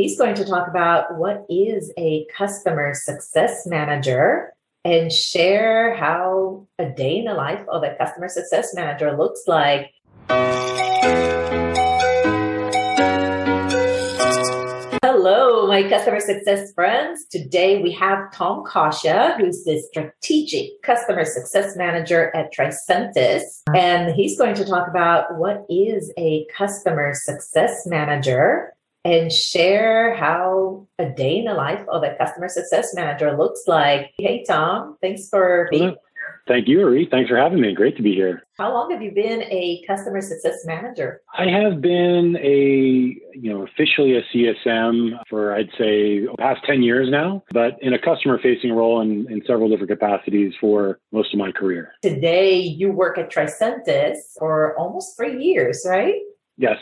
He's going to talk about what is a customer success manager and share how a day in the life of a customer success manager looks like. Hello, my customer success friends. Today we have Tom Coscia, who's the strategic customer success manager at Tricentis. And he's going to talk about what is a customer success manager and share how a day in the life of a customer success manager looks like. Hey, Tom, thanks for being here. Thank you, Ari. Thanks for having me. Great to be here. How long have you been a customer success manager? I have been a, you know, officially a CSM for I'd say past 10 years now, but in a customer facing role in, in several different capacities for most of my career. Today you work at Tricentis for almost three years, right? Yes.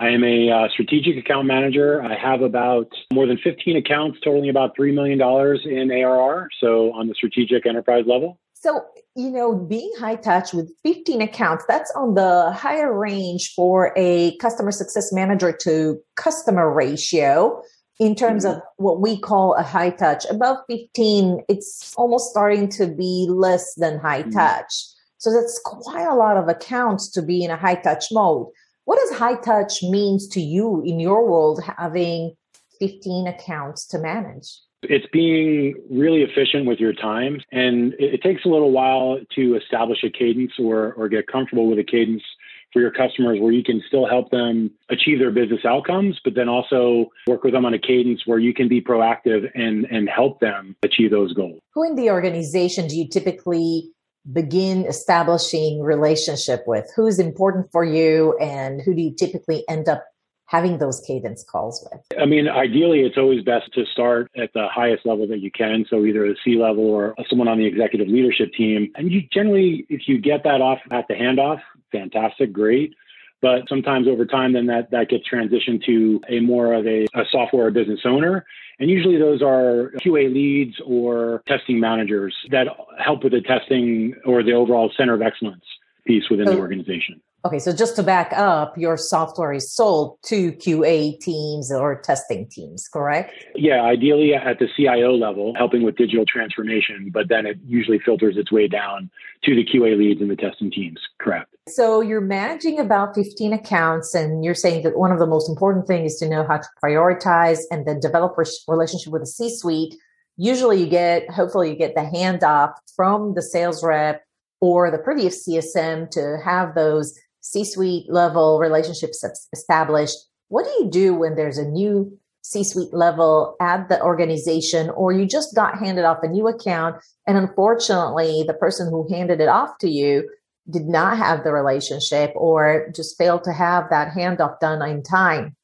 I am a uh, strategic account manager. I have about more than 15 accounts totaling about $3 million in ARR. So on the strategic enterprise level. So, you know, being high touch with 15 accounts, that's on the higher range for a customer success manager to customer ratio in terms of what we call a high touch. Above 15, it's almost starting to be less than high mm-hmm. touch. So that's quite a lot of accounts to be in a high touch mode. What does high touch means to you in your world having 15 accounts to manage? It's being really efficient with your time. And it, it, takes a little while to establish a cadence or, or get comfortable with a cadence for your customers where you can still help them achieve their business outcomes, but then also work with them on a cadence where you can be proactive and, and help them achieve those goals. Who in the organization do you typically begin establishing relationship with? Who's important for you and who do you typically end up having those cadence calls with? I mean, ideally, it's always best to start at the highest level that you can. So either a C level or someone on the executive leadership team. And you generally, if you get that off at the handoff, fantastic, great. But sometimes over time, then that, that gets transitioned to a more of a, a software business owner. And usually those are QA leads or testing managers that help with the testing or the overall center of excellence piece within the organization. Okay, so just to back up, your software is sold to QA teams or testing teams, correct? Yeah, ideally at the CIO level, helping with digital transformation, but then it usually filters its way down to the QA leads and the testing teams, correct? So you're managing about 15 accounts, and you're saying that one of the most important things is to know how to prioritize and then develop a relationship with the C suite. Usually, you get, hopefully, you get the handoff from the sales rep or the previous CSM to have those C suite level relationships established. What do you do when there's a new C suite level at the organization, or you just got handed off a new account, and unfortunately, the person who handed it off to you did not have the relationship or just failed to have that handoff done in time?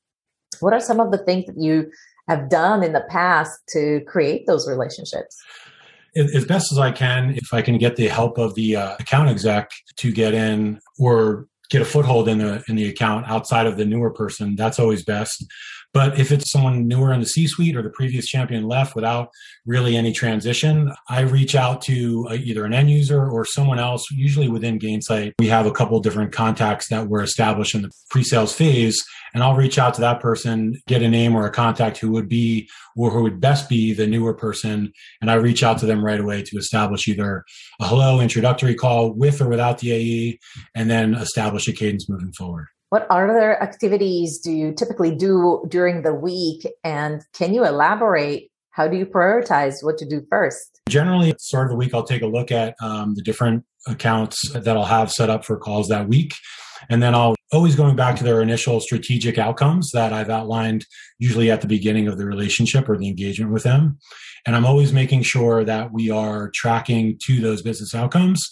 What are some of the things that you have done in the past to create those relationships? As best as I can, if I can get the help of the uh, account exec to get in or get a foothold in the in the account outside of the newer person that's always best. But if it's someone newer in the c suite or the previous champion left without really any transition i reach out to uh, either an end user or someone else usually within gainsight. We have a couple different contacts that were established in the pre-sales phase and I'll reach out to that person, get a name or a contact who would be or who would best be the newer person. And I reach out to them right away to establish either a hello introductory call with or without the AE, and then establish a cadence moving forward. What other activities do you typically do during the week? And can you elaborate? How do you prioritize what to do first? Generally, at the start of the week, I'll take a look at um, the different accounts that I'll have set up for calls that week. And then I'll always going back to their initial strategic outcomes that I've outlined usually at the beginning of the relationship or the engagement with them. And I'm always making sure that we are tracking to those business outcomes.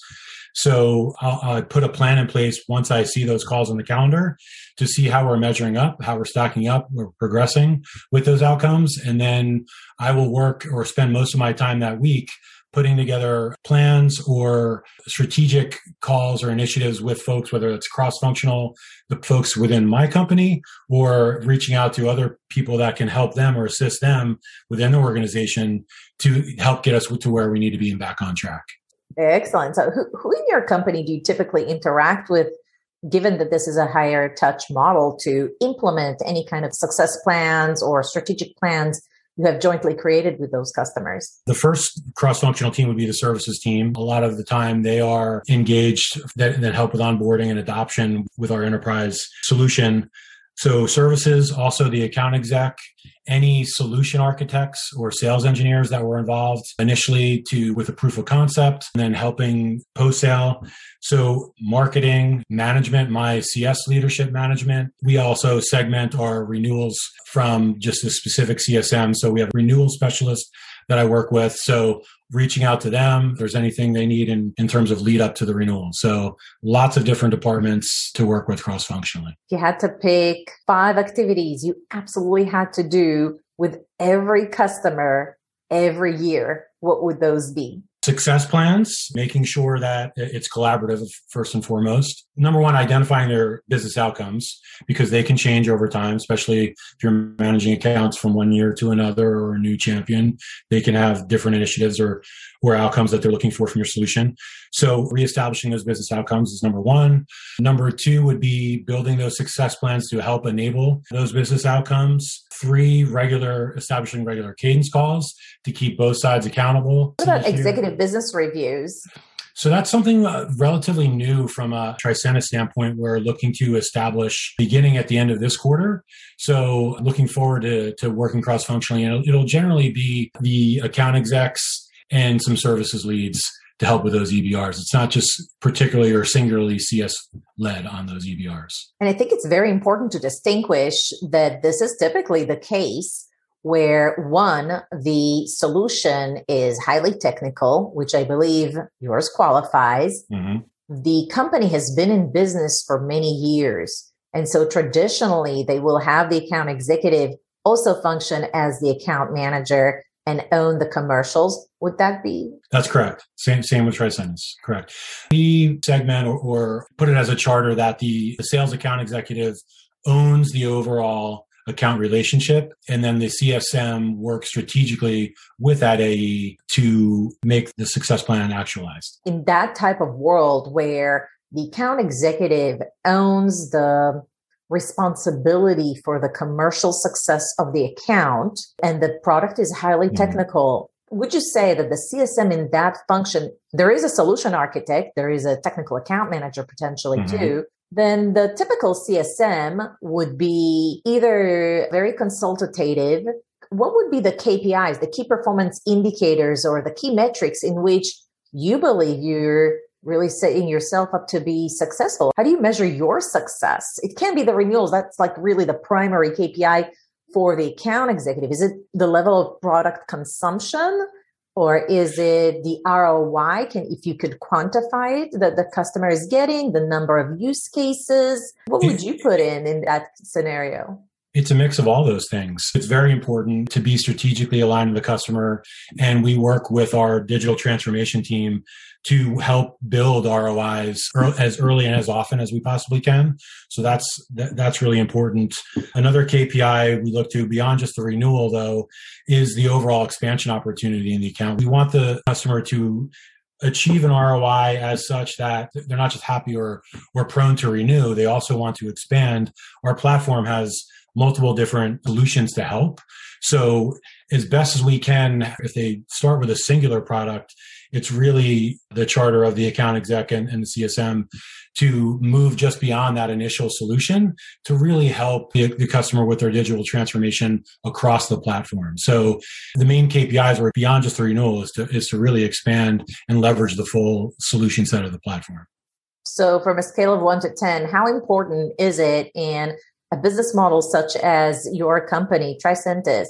So I'll, put a plan in place once I see those calls on the calendar to see how we're measuring up, how we're stacking up, we're progressing with those outcomes. And then I will work or spend most of my time that week putting together plans or strategic calls or initiatives with folks, whether it's cross functional, the folks within my company, or reaching out to other people that can help them or assist them within the organization to help get us to where we need to be and back on track. Excellent. So, who, who in your company do you typically interact with given that this is a higher touch model to implement any kind of success plans or strategic plans you have jointly created with those customers? The first cross functional team would be the services team. A lot of the time they are engaged that, that help with onboarding and adoption with our enterprise solution. So services, also the account exec, any solution architects or sales engineers that were involved initially to with a proof of concept and then helping post sale so marketing management my cs leadership management. We also segment our renewals from just a specific csm so we have renewal specialist that i work with. So reaching out to them if there's anything they need in, in terms of lead up to the renewal. So lots of different departments to work with cross functionally you had to pick five activities you absolutely had to do with every customer every year what would those be success plans, making sure that it's collaborative first and foremost. Number one, identifying their business outcomes because they can change over time, especially if you're managing accounts from one year to another or a new champion. They can have different initiatives or, or outcomes that they're looking for from your solution. So reestablishing those business outcomes is number one. Number two would be building those success plans to help enable those business outcomes. Three, regular, establishing regular cadence calls to keep both sides accountable. What about executive business reviews? So that's something uh, relatively new from a Tricentis standpoint. We're looking to establish beginning at the end of this quarter. So looking forward to, to working cross functionally. And it'll, it'll generally be the account execs and some services leads to help with those EBRs. It's not just particularly or singularly CS led on those EBRs. And I think it's very important to distinguish that this is typically the case where one, the solution is highly technical, which I believe yours qualifies. Mm-hmm. The company has been in business for many years. And so traditionally, they will have the account executive also function as the account manager and own the commercials. Would that be? That's correct. Same same with Tricentis. Correct. We segment or, or put it as a charter that the, the sales account executive owns the overall account relationship and then the CSM works strategically with that AE to make the success plan actualized. In that type of world where the account executive owns the responsibility for the commercial success of the account and the product is highly mm-hmm. technical would you say that the CSM in that function, there is a solution architect, there is a technical account manager potentially mm-hmm. too, then the typical CSM would be either very consultative. What would be the KPIs, the key performance indicators, or the key metrics in which you believe you're really setting yourself up to be successful. How do you measure your success? It can be the renewals. That's like really the primary KPI for the account executive. Is it the level of product consumption? Or is it the ROI? Can if you could quantify it that the customer is getting, the number of use cases? What would you put in in that scenario? It's a mix of all those things. It's very important to be strategically aligned with the customer. And we work with our digital transformation team to help build ROIs as early and as often as we possibly can. So that's that's really important. Another KPI we look to beyond just the renewal though is the overall expansion opportunity in the account. We want the customer to achieve an ROI as such that they're not just happy or or prone to renew, they also want to expand. Our platform has multiple different solutions to help. So as best as we can, if they start with a singular product, it's really the charter of the account exec and, and, the CSM to move just beyond that initial solution to really help the, the, customer with their digital transformation across the platform. So the main KPIs are beyond just the renewal is to, is to really expand and leverage the full solution set of the platform. So from a scale of one to 10, how important is it in a business model such as your company, Tricentis,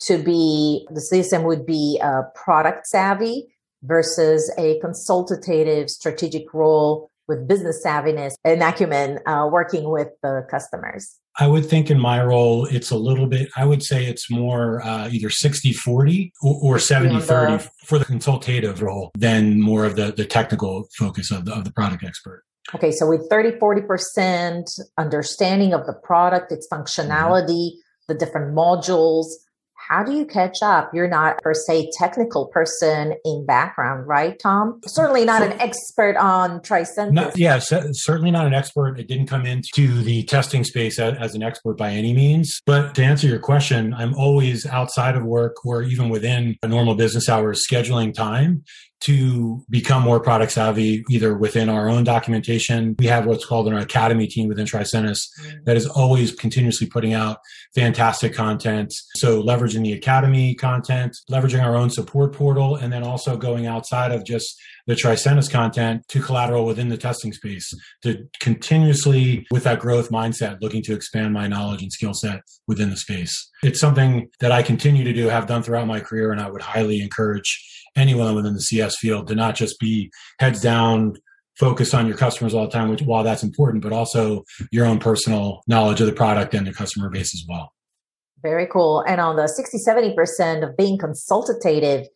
to be the CSM would be uh, product savvy versus a consultative strategic role with business savviness and acumen uh, working with the customers? I would think in my role, it's a little bit, I would say it's more uh, either 60 40 or, or 70 30 for the consultative role than more of the, the technical focus of the, of the product expert. Okay, so with 30, 40% understanding of the product, its functionality, mm-hmm. the different modules, how do you catch up? You're not per se technical person in background, right, Tom? Certainly not an expert on Tricentis. Not, yeah, certainly not an expert. It didn't come into the testing space as, as an expert by any means. But to answer your question, I'm always outside of work or even within a normal business hours scheduling time to become more product savvy, either within our own documentation. We have what's called an academy team within Tricentis mm. that is always continuously putting out fantastic content. So leveraging the academy content, leveraging our own support portal, and then also going outside of just the Tricentis content to collateral within the testing space to continuously, with that growth mindset, looking to expand my knowledge and skill set within the space. It's something that I continue to do, have done throughout my career, and I would highly encourage anyone within the CS field to not just be heads down, focused on your customers all the time, which while that's important, but also your own personal knowledge of the product and the customer base as well. Very cool. And on the 60, 70% of being consultative,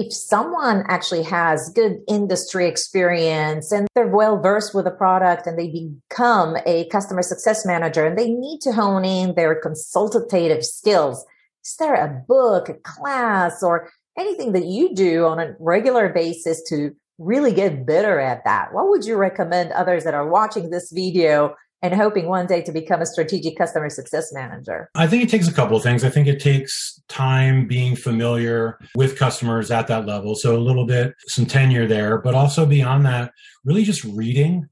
if someone actually has good industry experience and they're well versed with the product and they become a customer success manager and they need to hone in their consultative skills, is there a book, a class, or anything that you do on a regular basis to really get better at that, what would you recommend others that are watching this video and hoping one day to become a strategic customer success manager? I think it takes a couple of things. I think it takes time being familiar with customers at that level. So a little bit, some tenure there, but also beyond that, really just reading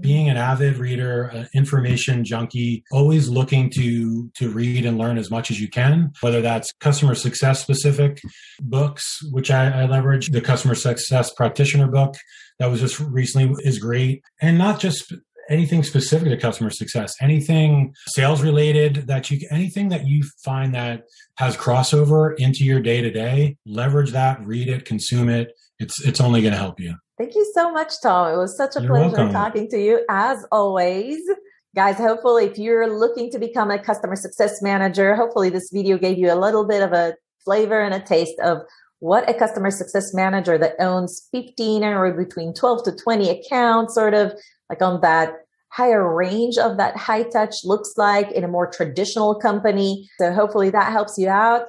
being an avid reader, uh, information junkie, always looking to to read and learn as much as you can. Whether that's customer success specific books, which I, I leverage, the customer success practitioner book that was just recently is great, and not just anything specific to customer success anything sales related that you anything that you find that has crossover into your day to day leverage that read it consume it it's it's only going to help you Thank you so much, Tom. It was such a you're pleasure welcome. talking to you as always. Guys, hopefully, if you're looking to become a customer success manager, hopefully this video gave you a little bit of a flavor and a taste of what a customer success manager that owns 15 or between 12 to 20 accounts, sort of like on that higher range of that high touch looks like in a more traditional company. So hopefully that helps you out.